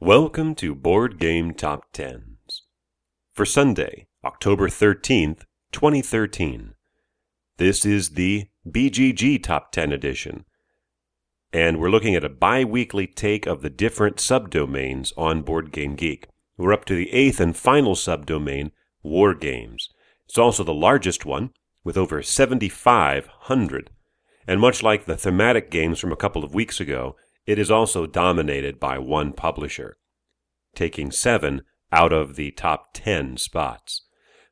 Welcome to Board Game Top Tens for Sunday, October 13th, 2013. This is the BGG Top 10 edition, and we're looking at a bi weekly take of the different subdomains on Board Game Geek. We're up to the eighth and final subdomain, War Games. It's also the largest one, with over 7,500. And much like the thematic games from a couple of weeks ago, it is also dominated by one publisher, taking seven out of the top 10 spots.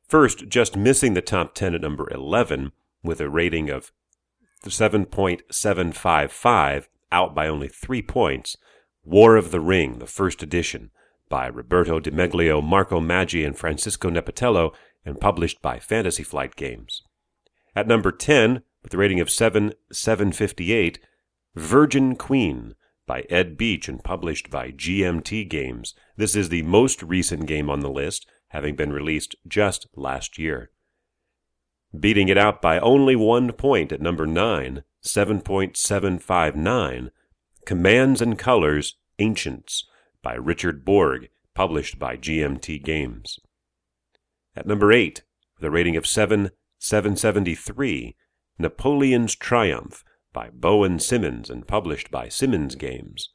First, just missing the top 10 at number 11 with a rating of 7.755, out by only three points, War of the Ring, the first edition, by Roberto Di Meglio, Marco Maggi, and Francisco Nepitello, and published by Fantasy Flight Games. At number 10, with a rating of 7.758, Virgin Queen, by Ed Beach and published by GMT Games. This is the most recent game on the list, having been released just last year. Beating it out by only one point at number 9, 7.759, Commands and Colors Ancients by Richard Borg, published by GMT Games. At number 8, with a rating of 7, 773, Napoleon's Triumph by Bowen Simmons and published by Simmons Games.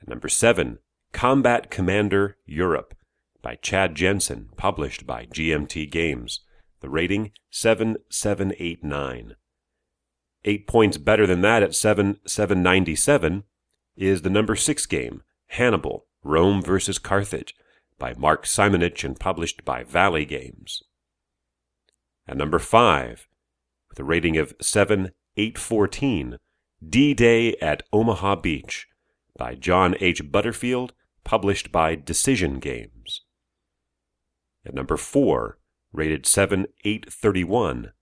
At number 7, Combat Commander Europe by Chad Jensen, published by GMT Games. The rating 7789. 8 points better than that at 7797 is the number 6 game, Hannibal, Rome vs. Carthage by Mark Simonitch and published by Valley Games. At number 5, with a rating of 7 814 D Day at Omaha Beach by John H. Butterfield, published by Decision Games. At number 4, rated 7 831,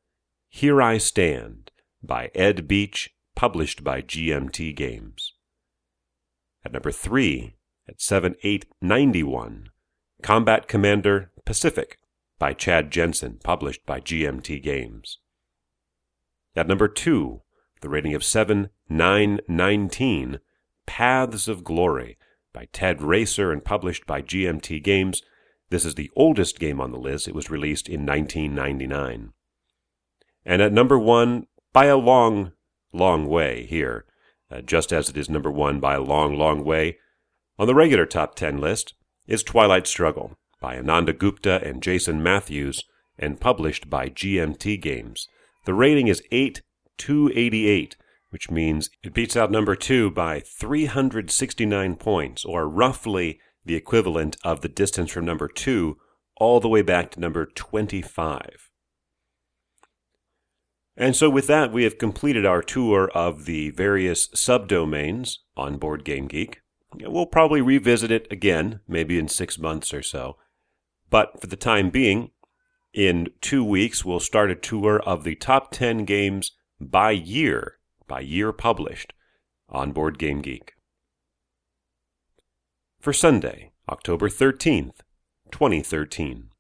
Here I Stand by Ed Beach, published by GMT Games. At number 3, at 7 891, Combat Commander Pacific by Chad Jensen, published by GMT Games. At number two, the rating of seven 7919, Paths of Glory by Ted Raicer and published by GMT Games. This is the oldest game on the list. It was released in 1999. And at number one, by a long, long way here, uh, just as it is number one by a long, long way, on the regular top 10 list, is Twilight Struggle by Ananda Gupta and Jason Matthews and published by GMT Games. The rating is 8288, which means it beats out number two by 369 points, or roughly the equivalent of the distance from number two all the way back to number 25. And so, with that, we have completed our tour of the various subdomains on Board Game Geek. We'll probably revisit it again, maybe in six months or so. But for the time being, in two weeks, we'll start a tour of the top 10 games by year, by year published, on Board Game Geek. For Sunday, October 13th, 2013.